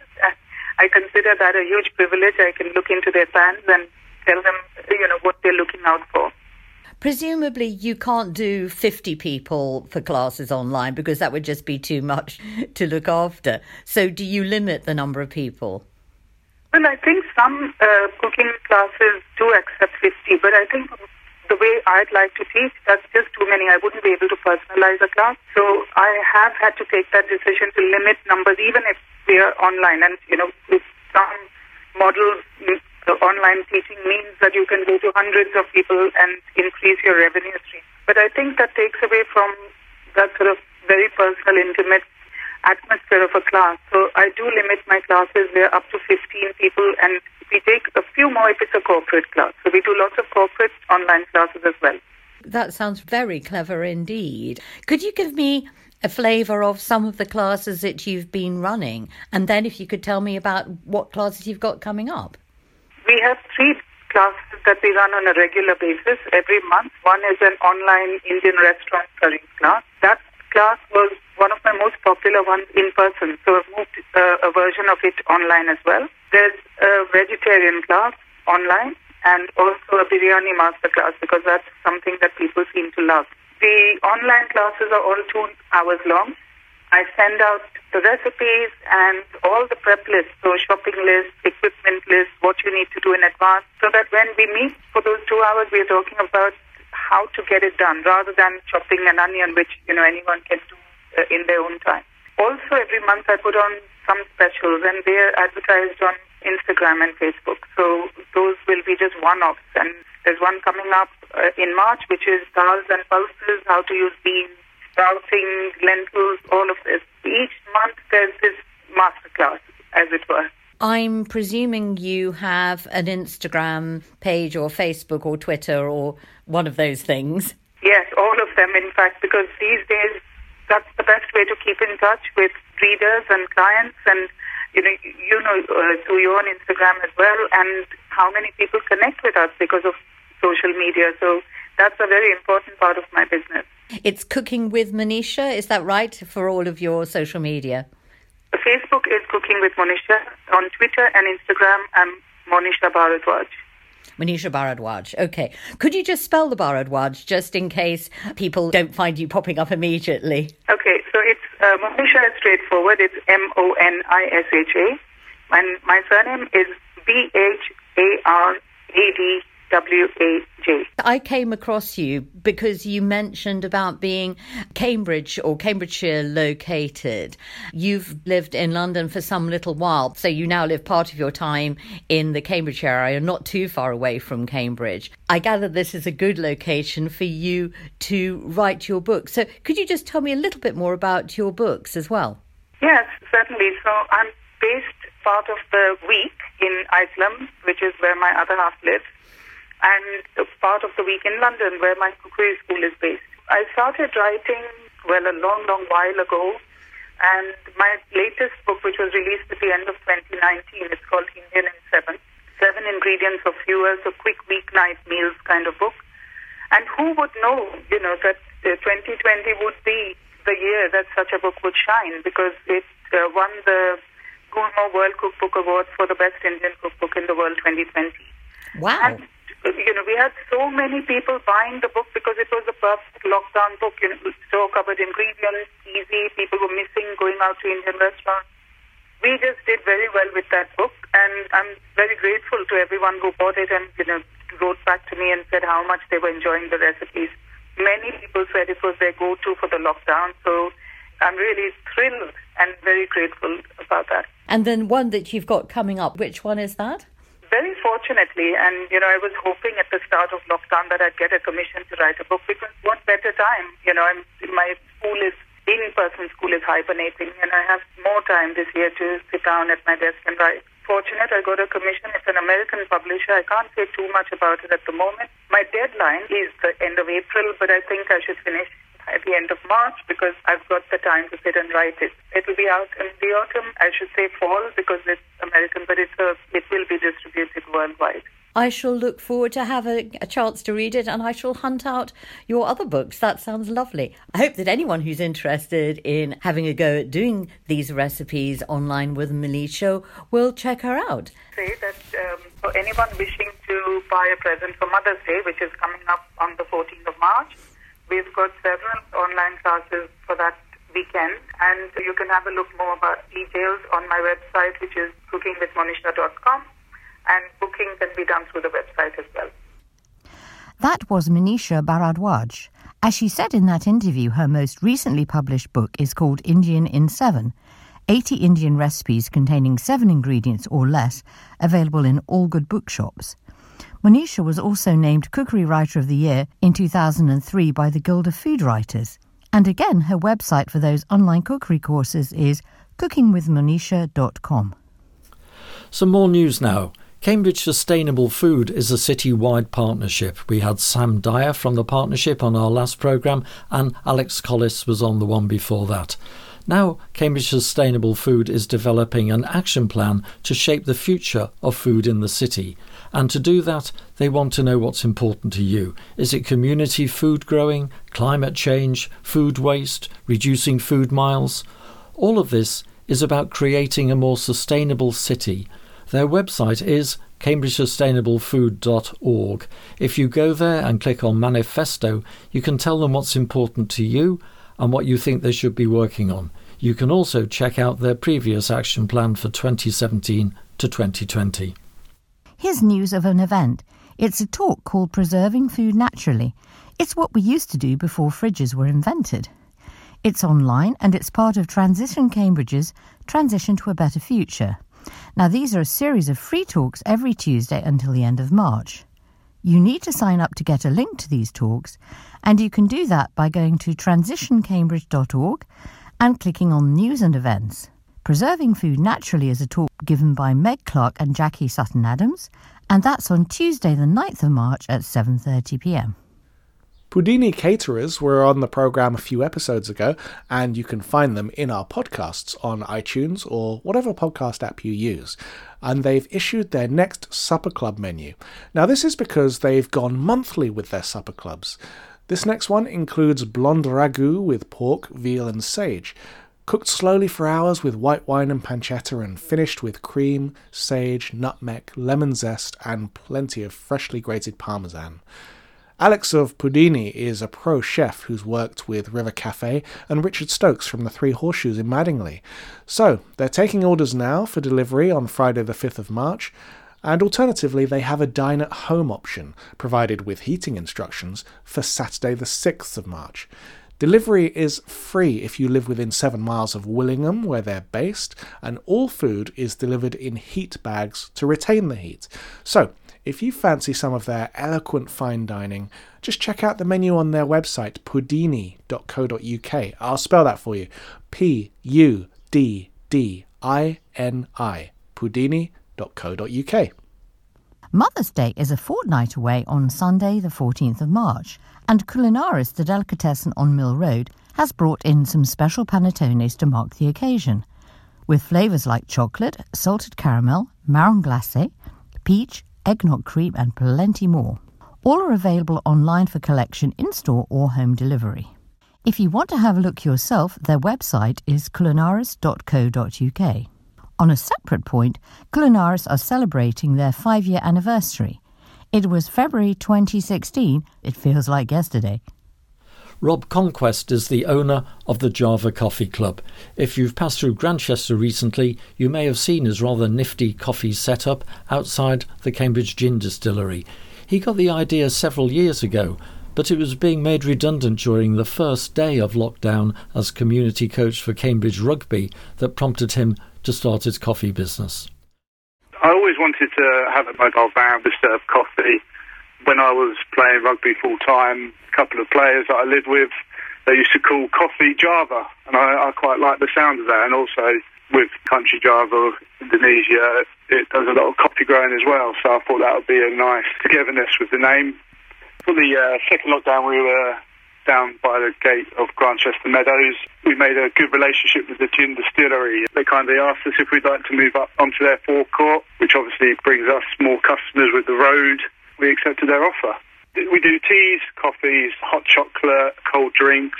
I consider that a huge privilege. I can look into their pans and tell them, you know, what they're looking out for. Presumably, you can't do 50 people for classes online because that would just be too much [LAUGHS] to look after. So, do you limit the number of people? Well, I think some uh, cooking classes do accept 50, but I think the way I'd like to teach, that's just too many. I wouldn't be able to personalize a class. So I have had to take that decision to limit numbers, even if we are online. And, you know, with some models, the online teaching means that you can go to hundreds of people and increase your revenue stream. But I think that takes away from that sort of very personal, intimate atmosphere of a class. So I do limit my classes. We're up to 15 people and we take a few more if it's a corporate class. So we do lots of corporate online classes as well. That sounds very clever indeed. Could you give me a flavour of some of the classes that you've been running? And then if you could tell me about what classes you've got coming up. We have three classes that we run on a regular basis every month. One is an online Indian restaurant curry class. That class was one of my most popular ones in person, so I've moved uh, a version of it online as well. There's a vegetarian class online and also a biryani master class because that's something that people seem to love. The online classes are all two hours long. I send out the recipes and all the prep lists, so shopping list, equipment list, what you need to do in advance, so that when we meet for those two hours, we are talking about how to get it done rather than chopping an onion, which you know anyone can do uh, in their own time. Also, every month I put on some specials, and they're advertised on Instagram and Facebook. So those will be just one-offs, and there's one coming up uh, in March, which is dals and pulses, how to use beans, sprouting, lentils, all of this. Each month there's this masterclass, as it were. I'm presuming you have an Instagram page or Facebook or Twitter or one of those things. Yes, all of them, in fact, because these days that's the best way to keep in touch with readers and clients and you know you know uh, through your own Instagram as well and how many people connect with us because of social media so that's a very important part of my business It's Cooking with Manisha, is that right, for all of your social media? Facebook is Cooking with Monisha on Twitter and Instagram I'm Monisha Bharadwaj Manisha Bharadwaj. Okay. Could you just spell the Bharadwaj just in case people don't find you popping up immediately? Okay, so it's uh, Monisha is straightforward. It's M O N I S H A, and my surname is B H A R A D W A J. I came across you because you mentioned about being Cambridge or Cambridgeshire located. You've lived in London for some little while, so you now live part of your time in the Cambridge area, not too far away from Cambridge. I gather this is a good location for you to write your book. So could you just tell me a little bit more about your books as well? Yes, certainly. So I'm based part of the week in Iceland, which is where my other half lives and part of the week in London, where my cookery school is based. I started writing, well, a long, long while ago, and my latest book, which was released at the end of 2019, it's called Indian in Seven. Seven ingredients of viewers, a quick weeknight meals kind of book. And who would know, you know, that uh, 2020 would be the year that such a book would shine because it uh, won the Gourmand World Cookbook Award for the best Indian cookbook in the world 2020. Wow. And you know, we had so many people buying the book because it was a perfect lockdown book. You know, store covered ingredients, easy. People were missing going out to Indian restaurants. We just did very well with that book, and I'm very grateful to everyone who bought it and you know wrote back to me and said how much they were enjoying the recipes. Many people said it was their go-to for the lockdown, so I'm really thrilled and very grateful about that. And then one that you've got coming up, which one is that? Very fortunately, and you know, I was hoping at the start of lockdown that I'd get a commission to write a book because what better time? You know, I'm, my school is in-person school is hibernating, and I have more time this year to sit down at my desk and write. Fortunate, I got a commission. It's an American publisher. I can't say too much about it at the moment. My deadline is the end of April, but I think I should finish at the end of March because I've got the time to sit and write it. It will be out in the autumn. I should say fall because it's American, but it's a, it will be distributed worldwide. I shall look forward to having a chance to read it and I shall hunt out your other books. That sounds lovely. I hope that anyone who's interested in having a go at doing these recipes online with Manisha will check her out. Say that um, for anyone wishing to buy a present for Mother's Day, which is coming up on the 14th of March, We've got several online classes for that weekend, and you can have a look more about details on my website, which is cookingwithmonisha.com, and booking can be done through the website as well. That was Manisha Bharadwaj. As she said in that interview, her most recently published book is called Indian in Seven 80 Indian recipes containing seven ingredients or less, available in all good bookshops. Manisha was also named Cookery Writer of the Year in 2003 by the Guild of Food Writers. And again, her website for those online cookery courses is cookingwithmonisha.com. Some more news now. Cambridge Sustainable Food is a city wide partnership. We had Sam Dyer from the partnership on our last programme, and Alex Collis was on the one before that. Now, Cambridge Sustainable Food is developing an action plan to shape the future of food in the city. And to do that, they want to know what's important to you. Is it community food growing, climate change, food waste, reducing food miles? All of this is about creating a more sustainable city. Their website is cambridgesustainablefood.org. If you go there and click on Manifesto, you can tell them what's important to you and what you think they should be working on. You can also check out their previous action plan for 2017 to 2020. Here's news of an event. It's a talk called Preserving Food Naturally. It's what we used to do before fridges were invented. It's online and it's part of Transition Cambridge's Transition to a Better Future. Now, these are a series of free talks every Tuesday until the end of March. You need to sign up to get a link to these talks, and you can do that by going to transitioncambridge.org and clicking on News and Events. Preserving Food Naturally is a talk given by Meg Clark and Jackie Sutton Adams, and that's on Tuesday the 9th of March at 7:30 p.m. Puddini Caterers were on the program a few episodes ago, and you can find them in our podcasts on iTunes or whatever podcast app you use. And they've issued their next supper club menu. Now, this is because they've gone monthly with their supper clubs. This next one includes blonde ragu with pork, veal, and sage, cooked slowly for hours with white wine and pancetta, and finished with cream, sage, nutmeg, lemon zest, and plenty of freshly grated parmesan. Alex of Puddini is a pro chef who's worked with River Cafe and Richard Stokes from the Three Horseshoes in Madingley. So, they're taking orders now for delivery on Friday the 5th of March, and alternatively, they have a dine at home option provided with heating instructions for Saturday the 6th of March. Delivery is free if you live within seven miles of Willingham, where they're based, and all food is delivered in heat bags to retain the heat. So, if you fancy some of their eloquent fine dining, just check out the menu on their website, puddini.co.uk. I'll spell that for you P U D D I N I, puddini.co.uk. Mother's Day is a fortnight away on Sunday, the 14th of March, and Culinaris, the delicatessen on Mill Road, has brought in some special panettones to mark the occasion, with flavours like chocolate, salted caramel, marron glacé, peach, eggnog cream, and plenty more. All are available online for collection in store or home delivery. If you want to have a look yourself, their website is culinaris.co.uk. On a separate point, Culinaris are celebrating their five year anniversary. It was February 2016, it feels like yesterday. Rob Conquest is the owner of the Java Coffee Club. If you've passed through Grantchester recently, you may have seen his rather nifty coffee setup outside the Cambridge Gin Distillery. He got the idea several years ago, but it was being made redundant during the first day of lockdown as community coach for Cambridge Rugby that prompted him to start his coffee business. I always wanted to have a mobile van to serve coffee. When I was playing rugby full time, couple of players that I live with, they used to call coffee Java, and I, I quite like the sound of that. And also with country Java, Indonesia, it does a lot of coffee growing as well. So I thought that would be a nice togetherness with the name. For the uh, second lockdown, we were down by the gate of Grantchester Meadows. We made a good relationship with the gin distillery. They kindly asked us if we'd like to move up onto their forecourt, which obviously brings us more customers with the road. We accepted their offer. We do teas, coffees, hot chocolate, cold drinks,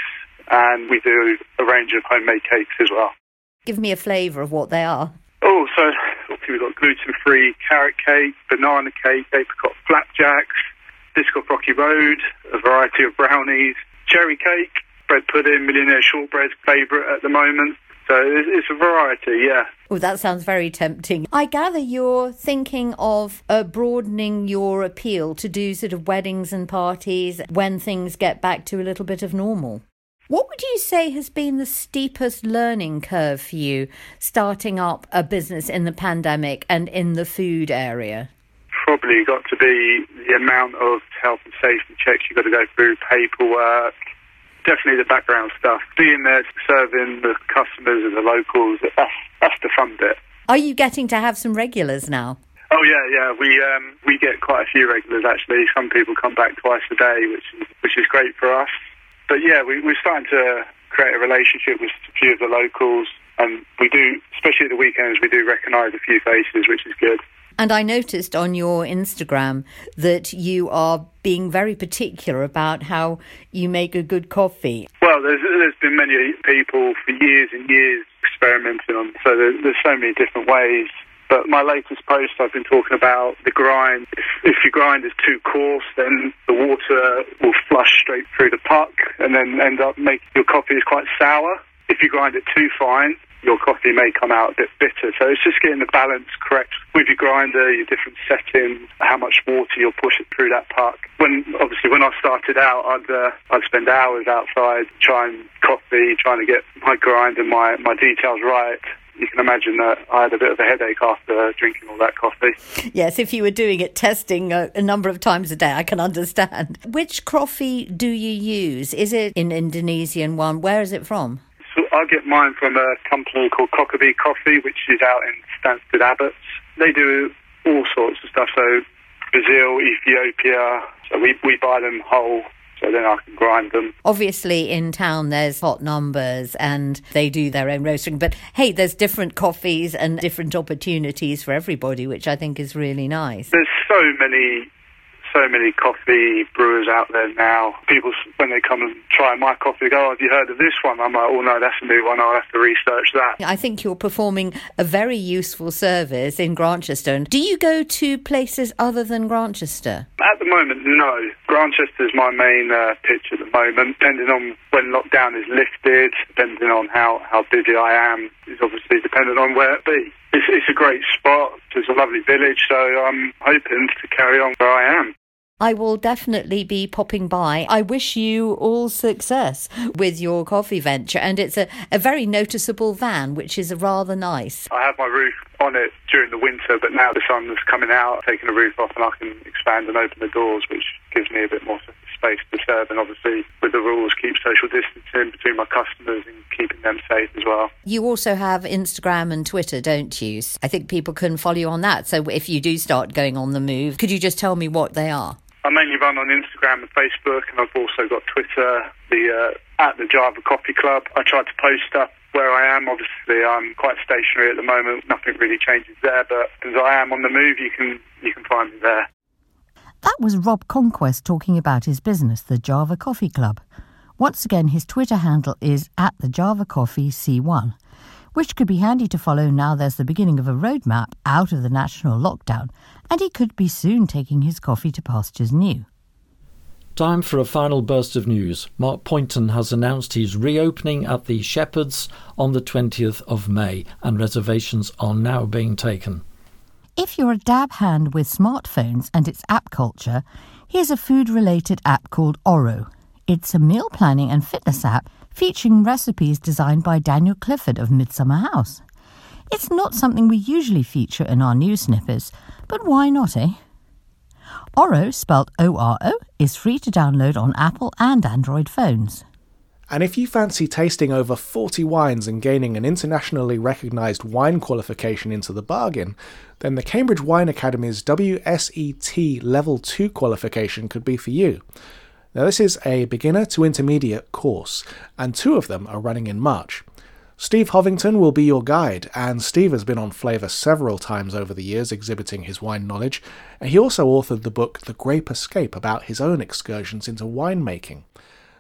and we do a range of homemade cakes as well. Give me a flavour of what they are. Oh, so obviously we've got gluten-free carrot cake, banana cake, apricot flapjacks, Disco Rocky Road, a variety of brownies, cherry cake, bread pudding, millionaire shortbread favourite at the moment. So it's, it's a variety, yeah. Oh, that sounds very tempting. I gather you're thinking of uh, broadening your appeal to do sort of weddings and parties when things get back to a little bit of normal. What would you say has been the steepest learning curve for you starting up a business in the pandemic and in the food area? Probably got to be the amount of health and safety checks you've got to go through, paperwork, definitely the background stuff. Being there, serving the customers and the locals, that's, that's the fun bit. Are you getting to have some regulars now? Oh yeah, yeah. We um, we get quite a few regulars actually. Some people come back twice a day, which is which is great for us. But yeah, we, we're starting to create a relationship with a few of the locals. And we do, especially at the weekends, we do recognise a few faces, which is good. And I noticed on your Instagram that you are being very particular about how you make a good coffee. Well, there's, there's been many people for years and years experimenting on, so there's, there's so many different ways. But my latest post, I've been talking about the grind. If, if your grind is too coarse, then the water will flush straight through the puck and then end up making your coffee is quite sour. If you grind it too fine, your coffee may come out a bit bitter. So it's just getting the balance correct with your grinder, your different settings, how much water you'll push it through that puck. When obviously when I started out, I'd uh, I'd spend hours outside trying coffee, trying to get my grind and my my details right. You can imagine that I had a bit of a headache after drinking all that coffee. Yes, if you were doing it testing a, a number of times a day, I can understand. Which coffee do you use? Is it an Indonesian one? Where is it from? So I get mine from a company called Cockabee Coffee, which is out in Stanstead Abbotts. They do all sorts of stuff. So Brazil, Ethiopia. So we, we buy them whole. So then I can grind them. Obviously, in town there's hot numbers and they do their own roasting. But hey, there's different coffees and different opportunities for everybody, which I think is really nice. There's so many so many coffee brewers out there now. People, when they come and try my coffee, go, oh, have you heard of this one? I'm like, oh, no, that's a new one. I'll have to research that. I think you're performing a very useful service in Grantchester. Do you go to places other than Grantchester? At the moment, no. Grantchester is my main uh, pitch at the moment. Depending on when lockdown is lifted, depending on how, how busy I am, is obviously dependent on where it be. It's, it's a great spot. It's a lovely village, so I'm hoping to carry on where I am. I will definitely be popping by. I wish you all success with your coffee venture, and it's a, a very noticeable van, which is rather nice. I have my roof on it during the winter, but now the sun's coming out, taking the roof off, and I can expand and open the doors, which gives me a bit more space to serve. And obviously, with the rules, keep social distancing between my customers and keeping them safe as well. You also have Instagram and Twitter, don't you? I think people can follow you on that. So if you do start going on the move, could you just tell me what they are? I mainly run on Instagram and Facebook, and I've also got Twitter, the uh, at the Java Coffee Club. I try to post stuff where I am. Obviously, I'm quite stationary at the moment. Nothing really changes there, but as I am on the move, you can you can find me there. That was Rob Conquest talking about his business, the Java Coffee Club. Once again, his Twitter handle is at the Java Coffee C1, which could be handy to follow now there's the beginning of a roadmap out of the national lockdown and he could be soon taking his coffee to pastures new. Time for a final burst of news. Mark Poynton has announced he's reopening at the Shepherds on the 20th of May, and reservations are now being taken. If you're a dab hand with smartphones and its app culture, here's a food related app called Oro. It's a meal planning and fitness app featuring recipes designed by Daniel Clifford of Midsummer House. It's not something we usually feature in our news snippets, but why not, eh? Oro, spelt O R O, is free to download on Apple and Android phones. And if you fancy tasting over 40 wines and gaining an internationally recognised wine qualification into the bargain, then the Cambridge Wine Academy's WSET Level 2 qualification could be for you. Now, this is a beginner to intermediate course, and two of them are running in March. Steve Hovington will be your guide, and Steve has been on Flavour several times over the years exhibiting his wine knowledge, he also authored the book The Grape Escape about his own excursions into winemaking.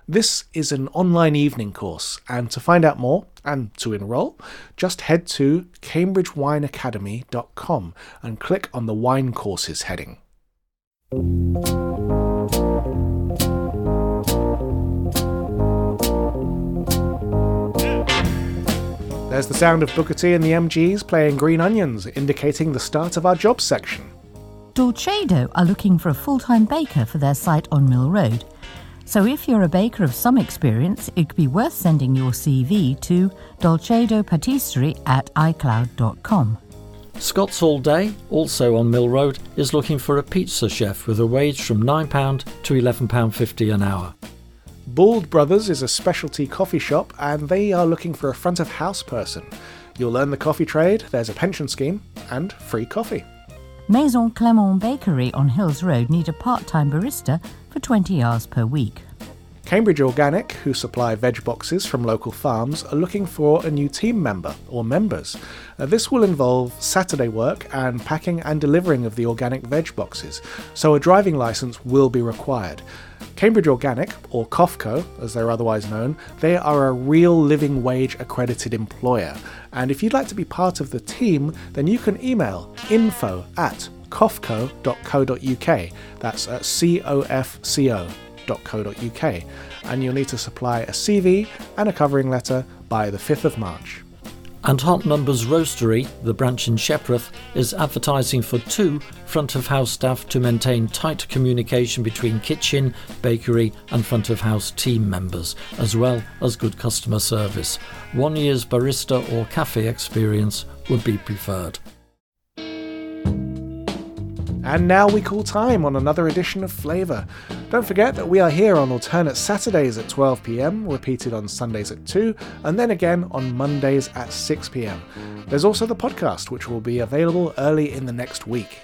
This is an online evening course, and to find out more and to enrol, just head to cambridgewineacademy.com and click on the Wine Courses heading. There's the sound of Booker T and the MGs playing Green Onions, indicating the start of our jobs section. Dolcedo are looking for a full time baker for their site on Mill Road. So if you're a baker of some experience, it could be worth sending your CV to dolcedopatisserie at icloud.com. Scott's All Day, also on Mill Road, is looking for a pizza chef with a wage from £9 to £11.50 an hour. Bould Brothers is a specialty coffee shop and they are looking for a front of house person. You'll learn the coffee trade, there's a pension scheme, and free coffee. Maison Clement Bakery on Hills Road need a part time barista for 20 hours per week. Cambridge Organic, who supply veg boxes from local farms, are looking for a new team member or members. Uh, this will involve Saturday work and packing and delivering of the organic veg boxes, so a driving license will be required. Cambridge Organic, or COFCO as they're otherwise known, they are a real living wage accredited employer. And if you'd like to be part of the team, then you can email info at cofco.co.uk. That's at And you'll need to supply a CV and a covering letter by the 5th of March. And Hot Numbers Roastery, the branch in Shepreth, is advertising for two front of house staff to maintain tight communication between kitchen, bakery, and front of house team members, as well as good customer service. One year's barista or cafe experience would be preferred. And now we call time on another edition of Flavour. Don't forget that we are here on alternate Saturdays at 12pm, repeated on Sundays at 2, and then again on Mondays at 6pm. There's also the podcast, which will be available early in the next week.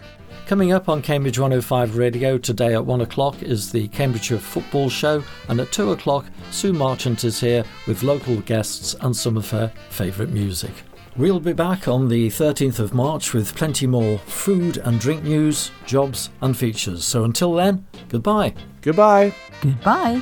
Coming up on Cambridge 105 Radio today at 1 o'clock is the Cambridgeshire Football Show, and at 2 o'clock, Sue Marchant is here with local guests and some of her favourite music. We'll be back on the 13th of March with plenty more food and drink news, jobs, and features. So until then, goodbye. Goodbye. Goodbye.